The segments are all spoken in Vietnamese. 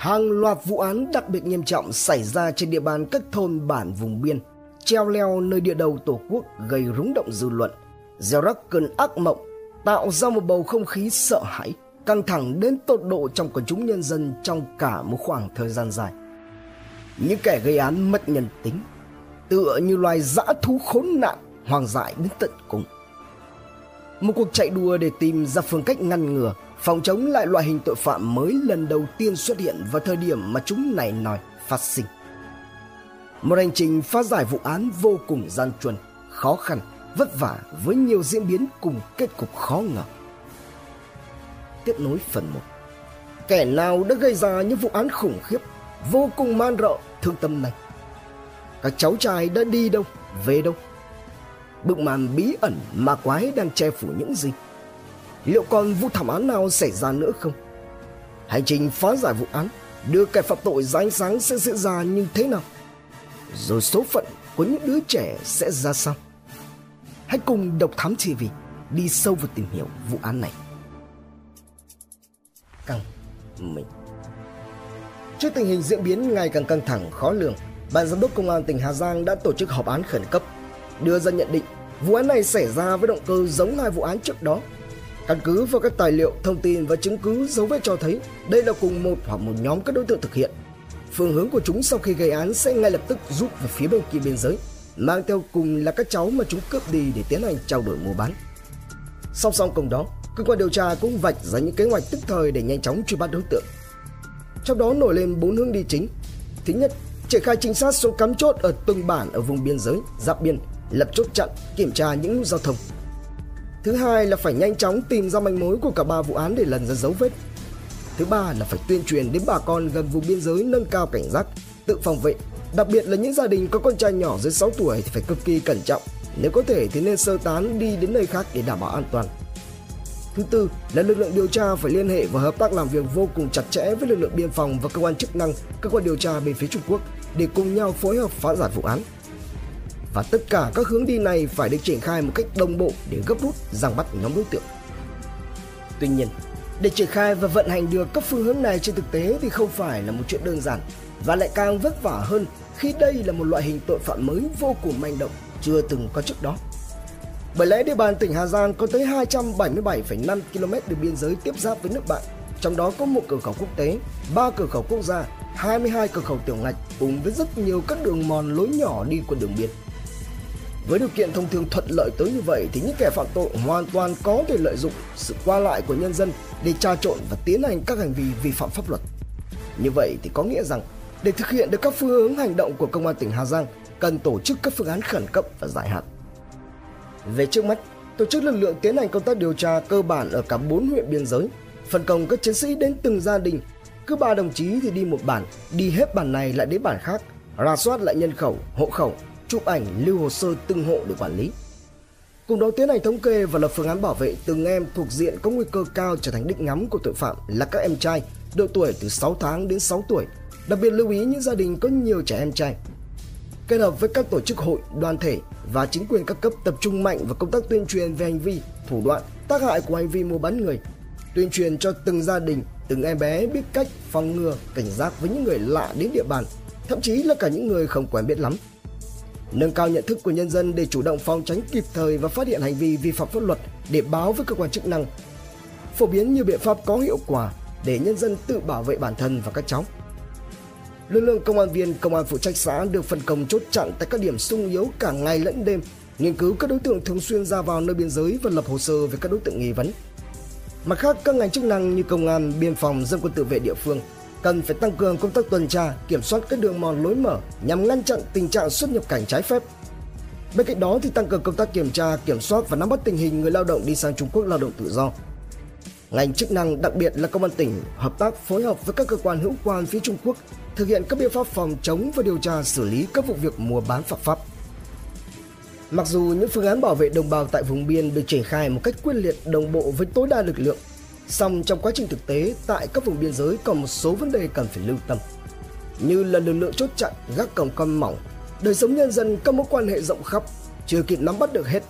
hàng loạt vụ án đặc biệt nghiêm trọng xảy ra trên địa bàn các thôn bản vùng biên, treo leo nơi địa đầu Tổ quốc gây rúng động dư luận, gieo rắc cơn ác mộng, tạo ra một bầu không khí sợ hãi, căng thẳng đến tột độ trong quần chúng nhân dân trong cả một khoảng thời gian dài. Những kẻ gây án mất nhân tính, tựa như loài dã thú khốn nạn, hoang dại đến tận cùng. Một cuộc chạy đua để tìm ra phương cách ngăn ngừa, phòng chống lại loại hình tội phạm mới lần đầu tiên xuất hiện vào thời điểm mà chúng này nói phát sinh. Một hành trình phá giải vụ án vô cùng gian truân, khó khăn, vất vả với nhiều diễn biến cùng kết cục khó ngờ. Tiếp nối phần 1 Kẻ nào đã gây ra những vụ án khủng khiếp, vô cùng man rợ, thương tâm này? Các cháu trai đã đi đâu, về đâu? Bức màn bí ẩn mà quái đang che phủ những gì? Liệu còn vụ thảm án nào xảy ra nữa không? Hành trình phá giải vụ án đưa kẻ phạm tội ra ánh sáng sẽ diễn ra như thế nào? Rồi số phận của những đứa trẻ sẽ ra sao? Hãy cùng Độc Thám TV đi sâu vào tìm hiểu vụ án này. Căng mình Trước tình hình diễn biến ngày càng căng thẳng khó lường, Ban giám đốc công an tỉnh Hà Giang đã tổ chức họp án khẩn cấp, đưa ra nhận định vụ án này xảy ra với động cơ giống hai vụ án trước đó. Căn cứ vào các tài liệu, thông tin và chứng cứ dấu vết cho thấy đây là cùng một hoặc một nhóm các đối tượng thực hiện. Phương hướng của chúng sau khi gây án sẽ ngay lập tức rút về phía bên kia biên giới, mang theo cùng là các cháu mà chúng cướp đi để tiến hành trao đổi mua bán. Song song cùng đó, cơ quan điều tra cũng vạch ra những kế hoạch tức thời để nhanh chóng truy bắt đối tượng. Trong đó nổi lên bốn hướng đi chính. Thứ nhất, triển khai trinh sát xuống cắm chốt ở từng bản ở vùng biên giới, giáp biên, lập chốt chặn, kiểm tra những nút giao thông. Thứ hai là phải nhanh chóng tìm ra manh mối của cả ba vụ án để lần ra dấu vết. Thứ ba là phải tuyên truyền đến bà con gần vùng biên giới nâng cao cảnh giác, tự phòng vệ. Đặc biệt là những gia đình có con trai nhỏ dưới 6 tuổi thì phải cực kỳ cẩn trọng. Nếu có thể thì nên sơ tán đi đến nơi khác để đảm bảo an toàn. Thứ tư là lực lượng điều tra phải liên hệ và hợp tác làm việc vô cùng chặt chẽ với lực lượng biên phòng và cơ quan chức năng, cơ quan điều tra bên phía Trung Quốc để cùng nhau phối hợp phá giải vụ án. Và tất cả các hướng đi này phải được triển khai một cách đồng bộ để gấp rút giằng bắt nhóm đối tượng. Tuy nhiên, để triển khai và vận hành được các phương hướng này trên thực tế thì không phải là một chuyện đơn giản và lại càng vất vả hơn khi đây là một loại hình tội phạm mới vô cùng manh động chưa từng có trước đó. Bởi lẽ địa bàn tỉnh Hà Giang có tới 277,5 km đường biên giới tiếp giáp với nước bạn, trong đó có một cửa khẩu quốc tế, ba cửa khẩu quốc gia, 22 cửa khẩu tiểu ngạch cùng với rất nhiều các đường mòn lối nhỏ đi qua đường biên. Với điều kiện thông thường thuận lợi tới như vậy thì những kẻ phạm tội hoàn toàn có thể lợi dụng sự qua lại của nhân dân để tra trộn và tiến hành các hành vi vi phạm pháp luật. Như vậy thì có nghĩa rằng để thực hiện được các phương hướng hành động của công an tỉnh Hà Giang cần tổ chức các phương án khẩn cấp và dài hạn. Về trước mắt, tổ chức lực lượng tiến hành công tác điều tra cơ bản ở cả 4 huyện biên giới, phân công các chiến sĩ đến từng gia đình, cứ ba đồng chí thì đi một bản, đi hết bản này lại đến bản khác, ra soát lại nhân khẩu, hộ khẩu, chụp ảnh, lưu hồ sơ từng hộ để quản lý. Cùng đó tiến hành thống kê và lập phương án bảo vệ từng em thuộc diện có nguy cơ cao trở thành đích ngắm của tội phạm là các em trai độ tuổi từ 6 tháng đến 6 tuổi, đặc biệt lưu ý những gia đình có nhiều trẻ em trai. Kết hợp với các tổ chức hội, đoàn thể và chính quyền các cấp tập trung mạnh vào công tác tuyên truyền về hành vi, thủ đoạn, tác hại của hành vi mua bán người, tuyên truyền cho từng gia đình, từng em bé biết cách phòng ngừa, cảnh giác với những người lạ đến địa bàn, thậm chí là cả những người không quen biết lắm nâng cao nhận thức của nhân dân để chủ động phòng tránh kịp thời và phát hiện hành vi vi phạm pháp luật để báo với cơ quan chức năng. Phổ biến nhiều biện pháp có hiệu quả để nhân dân tự bảo vệ bản thân và các cháu. Lực lượng công an viên công an phụ trách xã được phân công chốt chặn tại các điểm sung yếu cả ngày lẫn đêm, nghiên cứu các đối tượng thường xuyên ra vào nơi biên giới và lập hồ sơ về các đối tượng nghi vấn. Mặt khác, các ngành chức năng như công an, biên phòng, dân quân tự vệ địa phương cần phải tăng cường công tác tuần tra, kiểm soát các đường mòn lối mở nhằm ngăn chặn tình trạng xuất nhập cảnh trái phép. Bên cạnh đó thì tăng cường công tác kiểm tra, kiểm soát và nắm bắt tình hình người lao động đi sang Trung Quốc lao động tự do. Ngành chức năng đặc biệt là công an tỉnh hợp tác phối hợp với các cơ quan hữu quan phía Trung Quốc thực hiện các biện pháp phòng chống và điều tra xử lý các vụ việc mua bán phạm pháp. Mặc dù những phương án bảo vệ đồng bào tại vùng biên được triển khai một cách quyết liệt đồng bộ với tối đa lực lượng, Song trong quá trình thực tế tại các vùng biên giới còn một số vấn đề cần phải lưu tâm như là lực lượng chốt chặn gác cổng con mỏng, đời sống nhân dân các mối quan hệ rộng khắp chưa kịp nắm bắt được hết.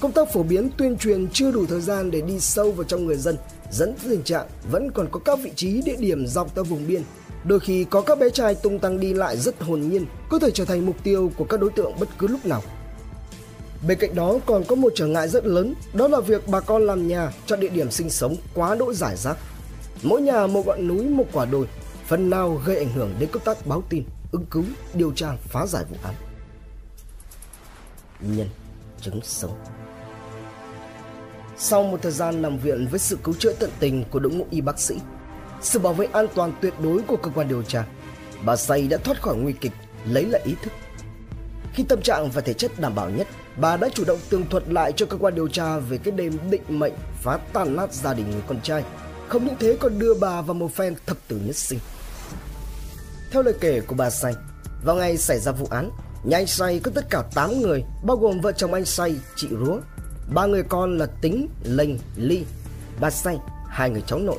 Công tác phổ biến tuyên truyền chưa đủ thời gian để đi sâu vào trong người dân dẫn tới tình trạng vẫn còn có các vị trí địa điểm dọc theo vùng biên Đôi khi có các bé trai tung tăng đi lại rất hồn nhiên, có thể trở thành mục tiêu của các đối tượng bất cứ lúc nào. Bên cạnh đó còn có một trở ngại rất lớn, đó là việc bà con làm nhà cho địa điểm sinh sống quá đỗi giải rác. Mỗi nhà một ngọn núi, một quả đồi, phần nào gây ảnh hưởng đến công tác báo tin, ứng cứu, điều tra, phá giải vụ án. Nhân chứng sống Sau một thời gian nằm viện với sự cứu chữa tận tình của đội ngũ y bác sĩ, sự bảo vệ an toàn tuyệt đối của cơ quan điều tra, bà Say đã thoát khỏi nguy kịch, lấy lại ý thức. Khi tâm trạng và thể chất đảm bảo nhất, bà đã chủ động tường thuật lại cho cơ quan điều tra về cái đêm định mệnh phá tan nát gia đình người con trai. Không những thế còn đưa bà vào một phen thập tử nhất sinh. Theo lời kể của bà Say, vào ngày xảy ra vụ án, nhà anh Say có tất cả 8 người, bao gồm vợ chồng anh Say, chị Rúa, ba người con là Tính, Lênh, Ly, bà Say, hai người cháu nội.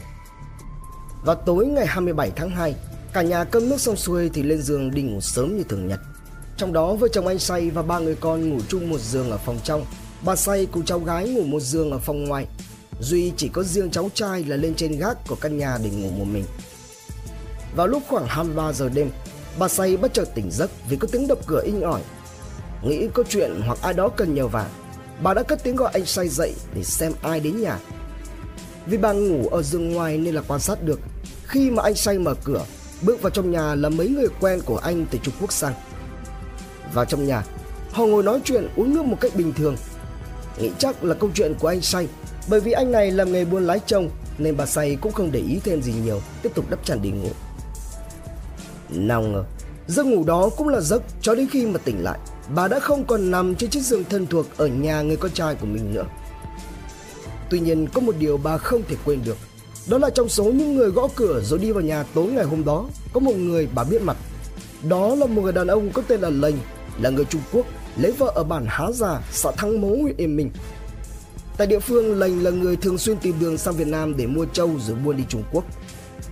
Vào tối ngày 27 tháng 2, cả nhà cơm nước xong xuôi thì lên giường đi ngủ sớm như thường nhật. Trong đó vợ chồng anh Say và ba người con ngủ chung một giường ở phòng trong, bà Say cùng cháu gái ngủ một giường ở phòng ngoài. Duy chỉ có riêng cháu trai là lên trên gác của căn nhà để ngủ một mình. Vào lúc khoảng 23 giờ đêm, bà Say bất chợt tỉnh giấc vì có tiếng đập cửa inh ỏi. Nghĩ có chuyện hoặc ai đó cần nhờ vả, bà đã cất tiếng gọi anh Say dậy để xem ai đến nhà. Vì bà ngủ ở giường ngoài nên là quan sát được. Khi mà anh Say mở cửa, bước vào trong nhà là mấy người quen của anh từ Trung Quốc sang. Vào trong nhà, họ ngồi nói chuyện uống nước một cách bình thường. Nghĩ chắc là câu chuyện của anh Say, bởi vì anh này làm nghề buôn lái trông nên bà Say cũng không để ý thêm gì nhiều, tiếp tục đắp chăn đi ngủ. Nào ngờ, giấc ngủ đó cũng là giấc cho đến khi mà tỉnh lại, bà đã không còn nằm trên chiếc giường thân thuộc ở nhà người con trai của mình nữa. Tuy nhiên có một điều bà không thể quên được, đó là trong số những người gõ cửa rồi đi vào nhà tối ngày hôm đó, có một người bà biết mặt. Đó là một người đàn ông có tên là lành là người Trung Quốc, lấy vợ ở bản Há Già, xã Thăng Mố, huyện Yên Minh. Tại địa phương, Lành là người thường xuyên tìm đường sang Việt Nam để mua trâu rồi buôn đi Trung Quốc.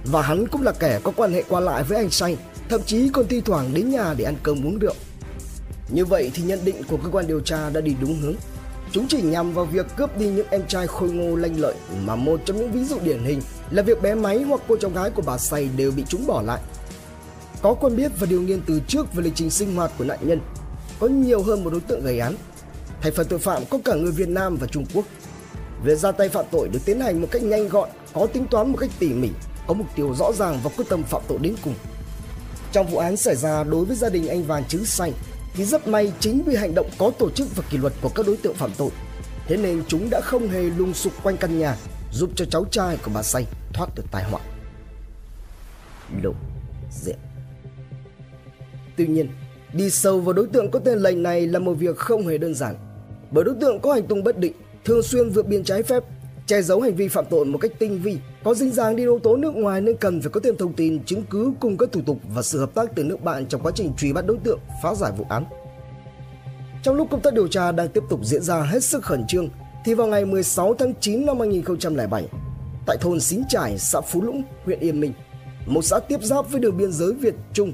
Và hắn cũng là kẻ có quan hệ qua lại với anh Say, thậm chí còn thi thoảng đến nhà để ăn cơm uống rượu. Như vậy thì nhận định của cơ quan điều tra đã đi đúng hướng. Chúng chỉ nhằm vào việc cướp đi những em trai khôi ngô lanh lợi mà một trong những ví dụ điển hình là việc bé máy hoặc cô cháu gái của bà Say đều bị chúng bỏ lại. Có quen biết và điều nghiên từ trước về lịch trình sinh hoạt của nạn nhân, có nhiều hơn một đối tượng gây án. Thành phần tội phạm có cả người Việt Nam và Trung Quốc. Việc ra tay phạm tội được tiến hành một cách nhanh gọn, có tính toán một cách tỉ mỉ, có mục tiêu rõ ràng và quyết tâm phạm tội đến cùng. Trong vụ án xảy ra đối với gia đình anh Vàng Chứ Xanh thì rất may chính vì hành động có tổ chức và kỷ luật của các đối tượng phạm tội. Thế nên chúng đã không hề lung sục quanh căn nhà giúp cho cháu trai của bà Xanh thoát được tai họa. Lộ diện Tuy nhiên, đi sâu vào đối tượng có tên lệnh này là một việc không hề đơn giản. Bởi đối tượng có hành tung bất định, thường xuyên vượt biên trái phép, che giấu hành vi phạm tội một cách tinh vi, có dính dáng đi yếu tố nước ngoài nên cần phải có thêm thông tin, chứng cứ cùng các thủ tục và sự hợp tác từ nước bạn trong quá trình truy bắt đối tượng, phá giải vụ án. Trong lúc công tác điều tra đang tiếp tục diễn ra hết sức khẩn trương, thì vào ngày 16 tháng 9 năm 2007, tại thôn Xín Trải, xã Phú Lũng, huyện Yên Minh, một xã tiếp giáp với đường biên giới Việt Trung,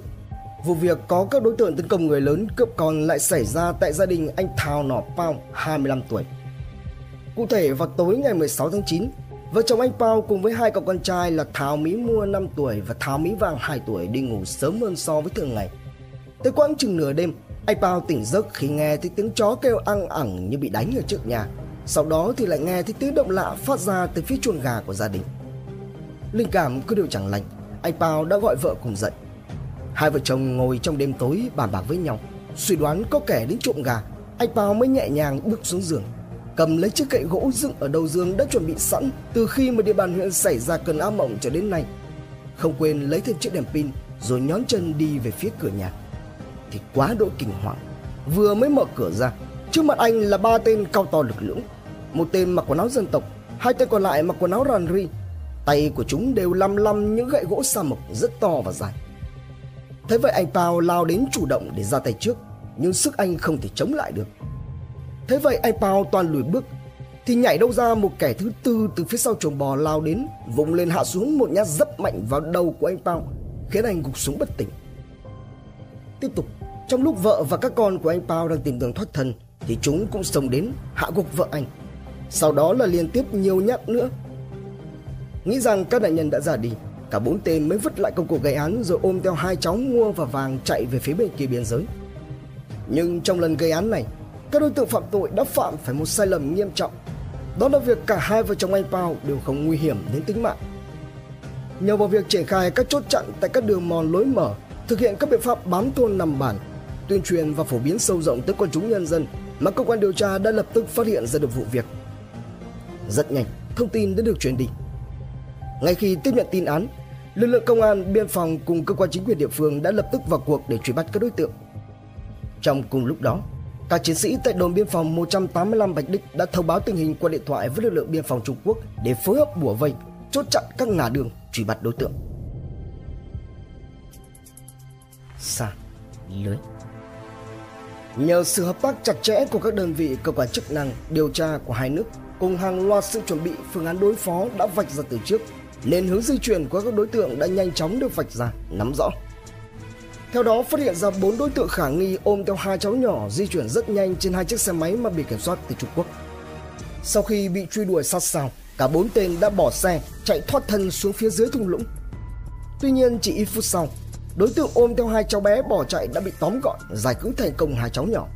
vụ việc có các đối tượng tấn công người lớn cướp con lại xảy ra tại gia đình anh Thào Nọ Pao, 25 tuổi. Cụ thể vào tối ngày 16 tháng 9, vợ chồng anh Pao cùng với hai cậu con trai là Thảo Mỹ Mua 5 tuổi và Thảo Mỹ Vàng 2 tuổi đi ngủ sớm hơn so với thường ngày. Tới quãng chừng nửa đêm, anh Pao tỉnh giấc khi nghe thấy tiếng chó kêu ăn ẳng như bị đánh ở trước nhà. Sau đó thì lại nghe thấy tiếng động lạ phát ra từ phía chuồng gà của gia đình. Linh cảm cứ điều chẳng lành, anh Pao đã gọi vợ cùng dậy. Hai vợ chồng ngồi trong đêm tối bàn bạc với nhau, suy đoán có kẻ đến trộm gà. Anh Pao mới nhẹ nhàng bước xuống giường, cầm lấy chiếc cậy gỗ dựng ở đầu giường đã chuẩn bị sẵn từ khi mà địa bàn huyện xảy ra cơn ác mộng cho đến nay. Không quên lấy thêm chiếc đèn pin rồi nhón chân đi về phía cửa nhà. Thì quá độ kinh hoàng, vừa mới mở cửa ra, trước mặt anh là ba tên cao to lực lưỡng. Một tên mặc quần áo dân tộc, hai tên còn lại mặc quần áo rằn ri. Tay của chúng đều lăm lăm những gậy gỗ sa mộc rất to và dài. Thế vậy anh Pao lao đến chủ động để ra tay trước, nhưng sức anh không thể chống lại được. Thế vậy anh Pao toàn lùi bước Thì nhảy đâu ra một kẻ thứ tư từ phía sau chuồng bò lao đến Vùng lên hạ xuống một nhát rất mạnh vào đầu của anh Pao Khiến anh gục xuống bất tỉnh. Tiếp tục Trong lúc vợ và các con của anh Pao đang tìm đường thoát thân Thì chúng cũng xông đến hạ gục vợ anh. Sau đó là liên tiếp nhiều nhát nữa. Nghĩ rằng các nạn nhân đã ra đi Cả bốn tên mới vứt lại công cụ gây án rồi ôm theo hai cháu mua và vàng chạy về phía bên kia biên giới. Nhưng trong lần gây án này, các đối tượng phạm tội đã phạm phải một sai lầm nghiêm trọng. Đó là việc cả hai vợ chồng anh Pao đều không nguy hiểm đến tính mạng. Nhờ vào việc triển khai các chốt chặn tại các đường mòn lối mở, thực hiện các biện pháp bám thôn nằm bản, tuyên truyền và phổ biến sâu rộng tới quần chúng nhân dân mà cơ quan điều tra đã lập tức phát hiện ra được vụ việc. Rất nhanh, thông tin đã được truyền đi. Ngay khi tiếp nhận tin án, lực lượng công an, biên phòng cùng cơ quan chính quyền địa phương đã lập tức vào cuộc để truy bắt các đối tượng. Trong cùng lúc đó, các chiến sĩ tại đồn biên phòng 185 Bạch Đích đã thông báo tình hình qua điện thoại với lực lượng biên phòng Trung Quốc để phối hợp bủa vây, chốt chặn các ngã đường truy bắt đối tượng. Sa lưới Nhờ sự hợp tác chặt chẽ của các đơn vị cơ quan chức năng điều tra của hai nước cùng hàng loạt sự chuẩn bị phương án đối phó đã vạch ra từ trước nên hướng di chuyển của các đối tượng đã nhanh chóng được vạch ra, nắm rõ. Theo đó phát hiện ra bốn đối tượng khả nghi ôm theo hai cháu nhỏ di chuyển rất nhanh trên hai chiếc xe máy mà bị kiểm soát từ Trung Quốc. Sau khi bị truy đuổi sát sao, cả bốn tên đã bỏ xe chạy thoát thân xuống phía dưới thung lũng. Tuy nhiên chỉ ít phút sau, đối tượng ôm theo hai cháu bé bỏ chạy đã bị tóm gọn, giải cứu thành công hai cháu nhỏ.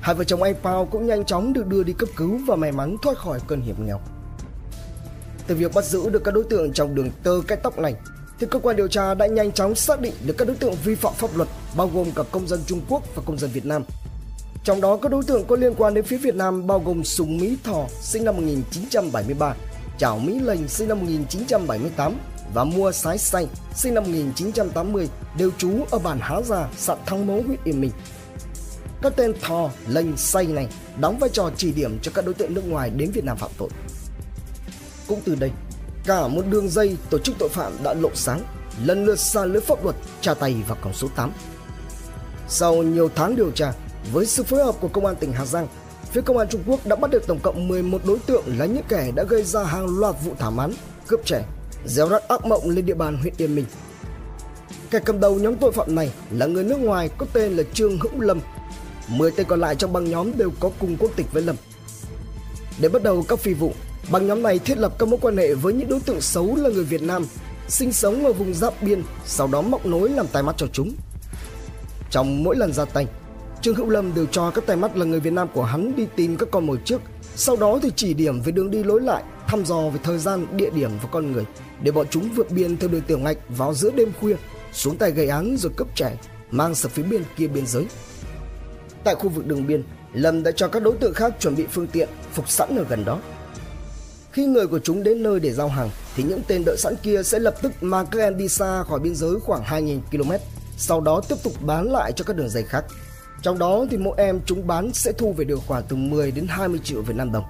Hai vợ chồng anh Pao cũng nhanh chóng được đưa đi cấp cứu và may mắn thoát khỏi cơn hiểm nghèo. Từ việc bắt giữ được các đối tượng trong đường tơ cái tóc này, thì cơ quan điều tra đã nhanh chóng xác định được các đối tượng vi phạm pháp luật bao gồm cả công dân Trung Quốc và công dân Việt Nam. Trong đó các đối tượng có liên quan đến phía Việt Nam bao gồm Sùng Mỹ Thò sinh năm 1973, Chảo Mỹ Lành sinh năm 1978 và Mua Sái Xanh sinh năm 1980 đều trú ở bản Há Già, xã Thăng Mấu, huyện Yên Minh. Các tên Thò, Lành, Say này đóng vai trò chỉ điểm cho các đối tượng nước ngoài đến Việt Nam phạm tội. Cũng từ đây, cả một đường dây tổ chức tội phạm đã lộ sáng, lần lượt xa lưới pháp luật tra tay vào còng số 8. Sau nhiều tháng điều tra, với sự phối hợp của công an tỉnh Hà Giang, phía công an Trung Quốc đã bắt được tổng cộng 11 đối tượng là những kẻ đã gây ra hàng loạt vụ thảm án, cướp trẻ, gieo rắc ác mộng lên địa bàn huyện Yên Minh. Kẻ cầm đầu nhóm tội phạm này là người nước ngoài có tên là Trương Hữu Lâm. 10 tên còn lại trong băng nhóm đều có cùng quốc tịch với Lâm. Để bắt đầu các phi vụ, Băng nhóm này thiết lập các mối quan hệ với những đối tượng xấu là người Việt Nam, sinh sống ở vùng giáp biên, sau đó móc nối làm tai mắt cho chúng. Trong mỗi lần ra tay, Trương Hữu Lâm đều cho các tai mắt là người Việt Nam của hắn đi tìm các con mồi trước, sau đó thì chỉ điểm về đường đi lối lại, thăm dò về thời gian, địa điểm và con người để bọn chúng vượt biên theo đường tiểu ngạch vào giữa đêm khuya, xuống tay gây án rồi cướp trẻ, mang sang phía bên kia biên giới. Tại khu vực đường biên, Lâm đã cho các đối tượng khác chuẩn bị phương tiện phục sẵn ở gần đó khi người của chúng đến nơi để giao hàng thì những tên đợi sẵn kia sẽ lập tức mang các em đi xa khỏi biên giới khoảng 2.000 km, sau đó tiếp tục bán lại cho các đường dây khác. Trong đó thì mỗi em chúng bán sẽ thu về được khoảng từ 10 đến 20 triệu Việt Nam đồng.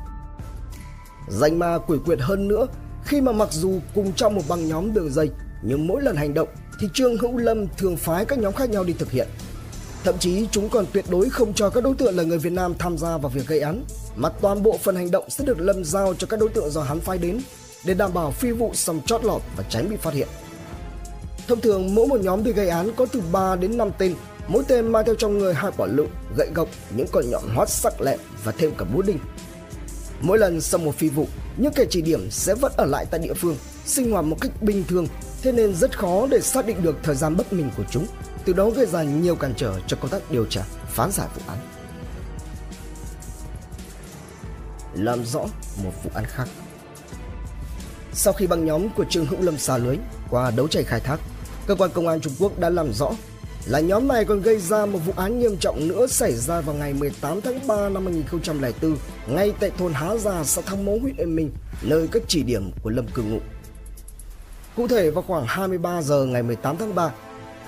Danh ma quỷ quyệt hơn nữa khi mà mặc dù cùng trong một băng nhóm đường dây nhưng mỗi lần hành động thì Trương Hữu Lâm thường phái các nhóm khác nhau đi thực hiện. Thậm chí chúng còn tuyệt đối không cho các đối tượng là người Việt Nam tham gia vào việc gây án mà toàn bộ phần hành động sẽ được Lâm giao cho các đối tượng do hắn phái đến để đảm bảo phi vụ xong chót lọt và tránh bị phát hiện. Thông thường mỗi một nhóm đi gây án có từ 3 đến 5 tên, mỗi tên mang theo trong người hai quả lựu, gậy gộc, những con nhọn hoắt sắc lẹm và thêm cả búa đinh. Mỗi lần xong một phi vụ, những kẻ chỉ điểm sẽ vẫn ở lại tại địa phương, sinh hoạt một cách bình thường, thế nên rất khó để xác định được thời gian bất minh của chúng, từ đó gây ra nhiều cản trở cho công tác điều tra, phán giải vụ án. làm rõ một vụ án khác. Sau khi băng nhóm của Trương Hữu Lâm xa lưới qua đấu tranh khai thác, cơ quan công an Trung Quốc đã làm rõ là nhóm này còn gây ra một vụ án nghiêm trọng nữa xảy ra vào ngày 18 tháng 3 năm 2004 ngay tại thôn Há Già, xã Thăng Mố, huyện Yên Minh, nơi các chỉ điểm của Lâm Cư Ngụ. Cụ thể vào khoảng 23 giờ ngày 18 tháng 3,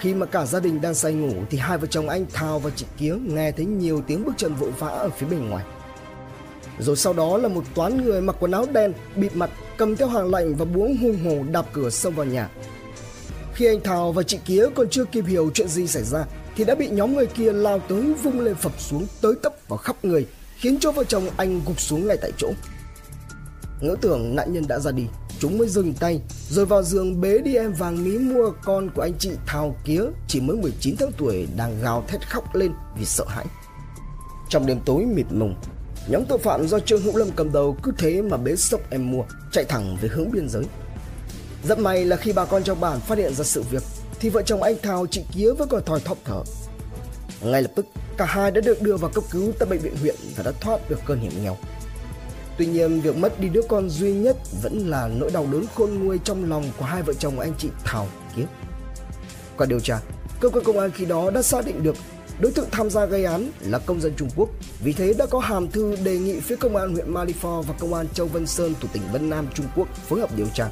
khi mà cả gia đình đang say ngủ thì hai vợ chồng anh Thao và chị Kía nghe thấy nhiều tiếng bước chân vội vã ở phía bên ngoài. Rồi sau đó là một toán người mặc quần áo đen, bịt mặt, cầm theo hàng lạnh và buông hung hồ đạp cửa xông vào nhà. Khi anh Thảo và chị Kía còn chưa kịp hiểu chuyện gì xảy ra thì đã bị nhóm người kia lao tới vung lên phập xuống tới tấp vào khắp người khiến cho vợ chồng anh gục xuống ngay tại chỗ. Ngỡ tưởng nạn nhân đã ra đi, chúng mới dừng tay rồi vào giường bế đi em vàng mí mua con của anh chị Thảo Kía chỉ mới 19 tháng tuổi đang gào thét khóc lên vì sợ hãi. Trong đêm tối mịt mùng, Nhóm tội phạm do Trương Hữu Lâm cầm đầu cứ thế mà bế sốc em mua, chạy thẳng về hướng biên giới. Rất may là khi bà con trong bản phát hiện ra sự việc thì vợ chồng anh thào chị Kía vẫn còn thòi thóp thở. Ngay lập tức, cả hai đã được đưa vào cấp cứu tại bệnh viện huyện và đã thoát được cơn hiểm nghèo. Tuy nhiên, việc mất đi đứa con duy nhất vẫn là nỗi đau đớn khôn nguôi trong lòng của hai vợ chồng anh chị Thảo Kiếp. Qua điều tra, cơ quan công an khi đó đã xác định được đối tượng tham gia gây án là công dân Trung Quốc. Vì thế đã có hàm thư đề nghị phía công an huyện Malifor và công an Châu Vân Sơn thuộc tỉnh Vân Nam Trung Quốc phối hợp điều tra.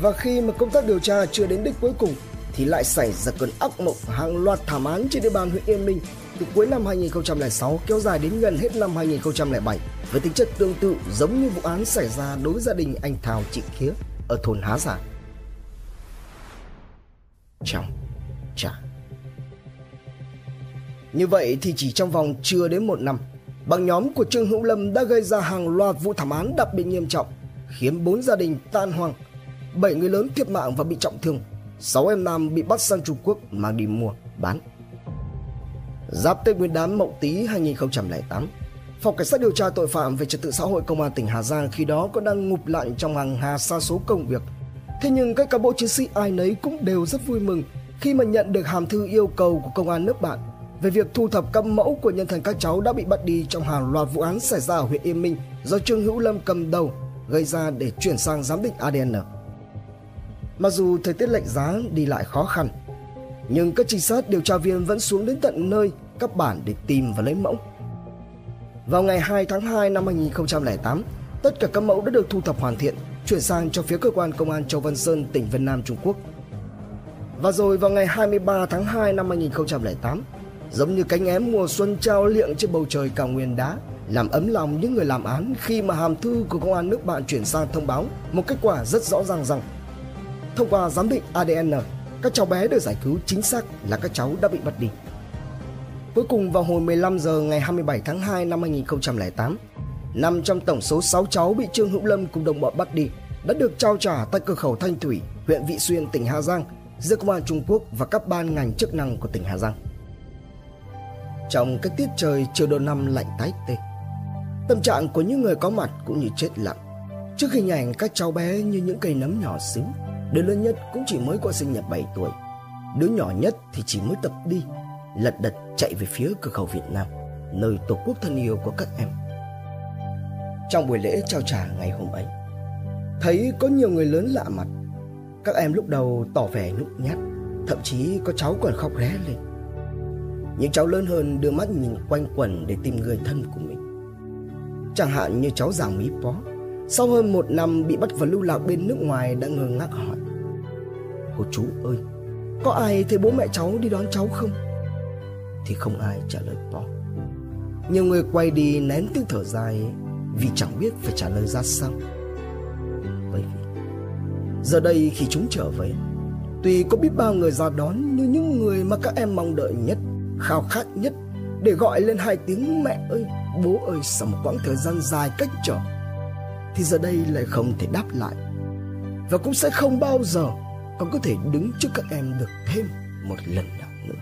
Và khi mà công tác điều tra chưa đến đích cuối cùng thì lại xảy ra cơn ác mộng hàng loạt thảm án trên địa bàn huyện Yên Minh từ cuối năm 2006 kéo dài đến gần hết năm 2007 với tính chất tương tự giống như vụ án xảy ra đối với gia đình anh Thảo chị Khía ở thôn Há Giả. Trong trả Như vậy thì chỉ trong vòng chưa đến một năm, băng nhóm của Trương Hữu Lâm đã gây ra hàng loạt vụ thảm án đặc biệt nghiêm trọng, khiến bốn gia đình tan hoang, bảy người lớn thiệt mạng và bị trọng thương, sáu em nam bị bắt sang Trung Quốc mang đi mua, bán. Giáp Tết Nguyên đán Mậu Tý 2008, Phòng Cảnh sát điều tra tội phạm về trật tự xã hội Công an tỉnh Hà Giang khi đó có đang ngụp lặn trong hàng hà sa số công việc. Thế nhưng các cán bộ chiến sĩ ai nấy cũng đều rất vui mừng khi mà nhận được hàm thư yêu cầu của công an nước bạn về việc thu thập các mẫu của nhân thân các cháu đã bị bắt đi trong hàng loạt vụ án xảy ra ở huyện Yên Minh do Trương Hữu Lâm cầm đầu gây ra để chuyển sang giám định ADN. Mặc dù thời tiết lạnh giá đi lại khó khăn, nhưng các trinh sát điều tra viên vẫn xuống đến tận nơi các bản để tìm và lấy mẫu. Vào ngày 2 tháng 2 năm 2008, tất cả các mẫu đã được thu thập hoàn thiện, chuyển sang cho phía cơ quan công an Châu Văn Sơn, tỉnh Vân Nam, Trung Quốc. Và rồi vào ngày 23 tháng 2 năm 2008, giống như cánh én mùa xuân trao liệng trên bầu trời cao nguyên đá, làm ấm lòng những người làm án khi mà hàm thư của công an nước bạn chuyển sang thông báo một kết quả rất rõ ràng rằng thông qua giám định ADN, các cháu bé được giải cứu chính xác là các cháu đã bị bắt đi. Cuối cùng vào hồi 15 giờ ngày 27 tháng 2 năm 2008, năm trong tổng số 6 cháu bị Trương Hữu Lâm cùng đồng bọn bắt đi đã được trao trả tại cửa khẩu Thanh Thủy, huyện Vị Xuyên, tỉnh Hà Giang giữa công an Trung Quốc và các ban ngành chức năng của tỉnh Hà Giang. Trong cái tiết trời chiều đầu năm lạnh tái tê, tâm trạng của những người có mặt cũng như chết lặng trước hình ảnh các cháu bé như những cây nấm nhỏ xíu. Đứa lớn nhất cũng chỉ mới qua sinh nhật 7 tuổi. Đứa nhỏ nhất thì chỉ mới tập đi, lật đật chạy về phía cửa khẩu Việt Nam, nơi tổ quốc thân yêu của các em. Trong buổi lễ trao trả ngày hôm ấy, thấy có nhiều người lớn lạ mặt. Các em lúc đầu tỏ vẻ nhút nhát, thậm chí có cháu còn khóc ré lên. Những cháu lớn hơn đưa mắt nhìn quanh quẩn để tìm người thân của mình. Chẳng hạn như cháu già Mỹ Pó, sau hơn một năm bị bắt vào lưu lạc bên nước ngoài đã ngơ ngác hỏi Cô chú ơi, có ai thấy bố mẹ cháu đi đón cháu không? Thì không ai trả lời Paul. Nhiều người quay đi nén tiếng thở dài Vì chẳng biết phải trả lời ra sao. Bởi vì, Giờ đây khi chúng trở về, Tuy có biết bao người ra đón Như những người mà các em mong đợi nhất, Khao khát nhất, Để gọi lên hai tiếng mẹ ơi, Bố ơi sau một quãng thời gian dài cách trở, Thì giờ đây lại không thể đáp lại. Và cũng sẽ không bao giờ Còn có thể đứng trước các em được thêm một lần nào nữa.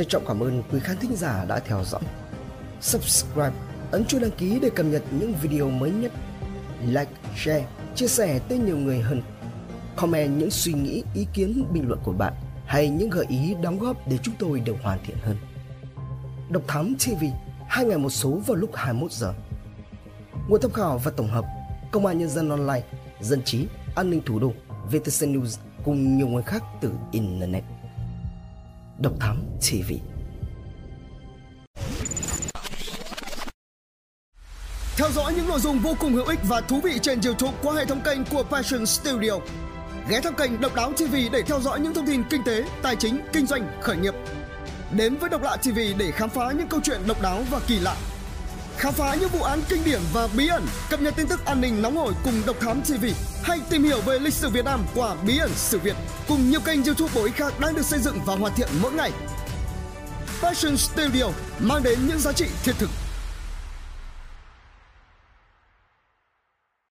Trân trọng cảm ơn quý khán thính giả đã theo dõi Subscribe, ấn chuông đăng ký để cập nhật những video mới nhất Like, share, chia sẻ tới nhiều người hơn Comment những suy nghĩ, ý kiến, bình luận của bạn hay những gợi ý đóng góp để chúng tôi được hoàn thiện hơn. Độc Thám TV, hai ngày một số vào lúc 21 giờ. Nguồn tham khảo và tổng hợp Công an Nhân dân Online, Dân trí, An ninh Thủ đô, VTC News cùng nhiều nguồn khác từ Internet. Độc Thám TV Theo dõi những nội dung vô cùng hữu ích và thú vị trên YouTube qua hệ thống kênh của Passion Studio. Ghé thăm kênh Độc Đáo TV để theo dõi những thông tin kinh tế, tài chính, kinh doanh, khởi nghiệp. Đến với Độc Lạ TV để khám phá những câu chuyện độc đáo và kỳ lạ. Khám phá những vụ án kinh điển và bí ẩn, cập nhật tin tức an ninh nóng hổi cùng Độc Thám TV hay tìm hiểu về lịch sử Việt Nam qua Bí ẩn sử Việt cùng nhiều kênh YouTube bổ ích khác đang được xây dựng và hoàn thiện mỗi ngày. Fashion Studio mang đến những giá trị thiết thực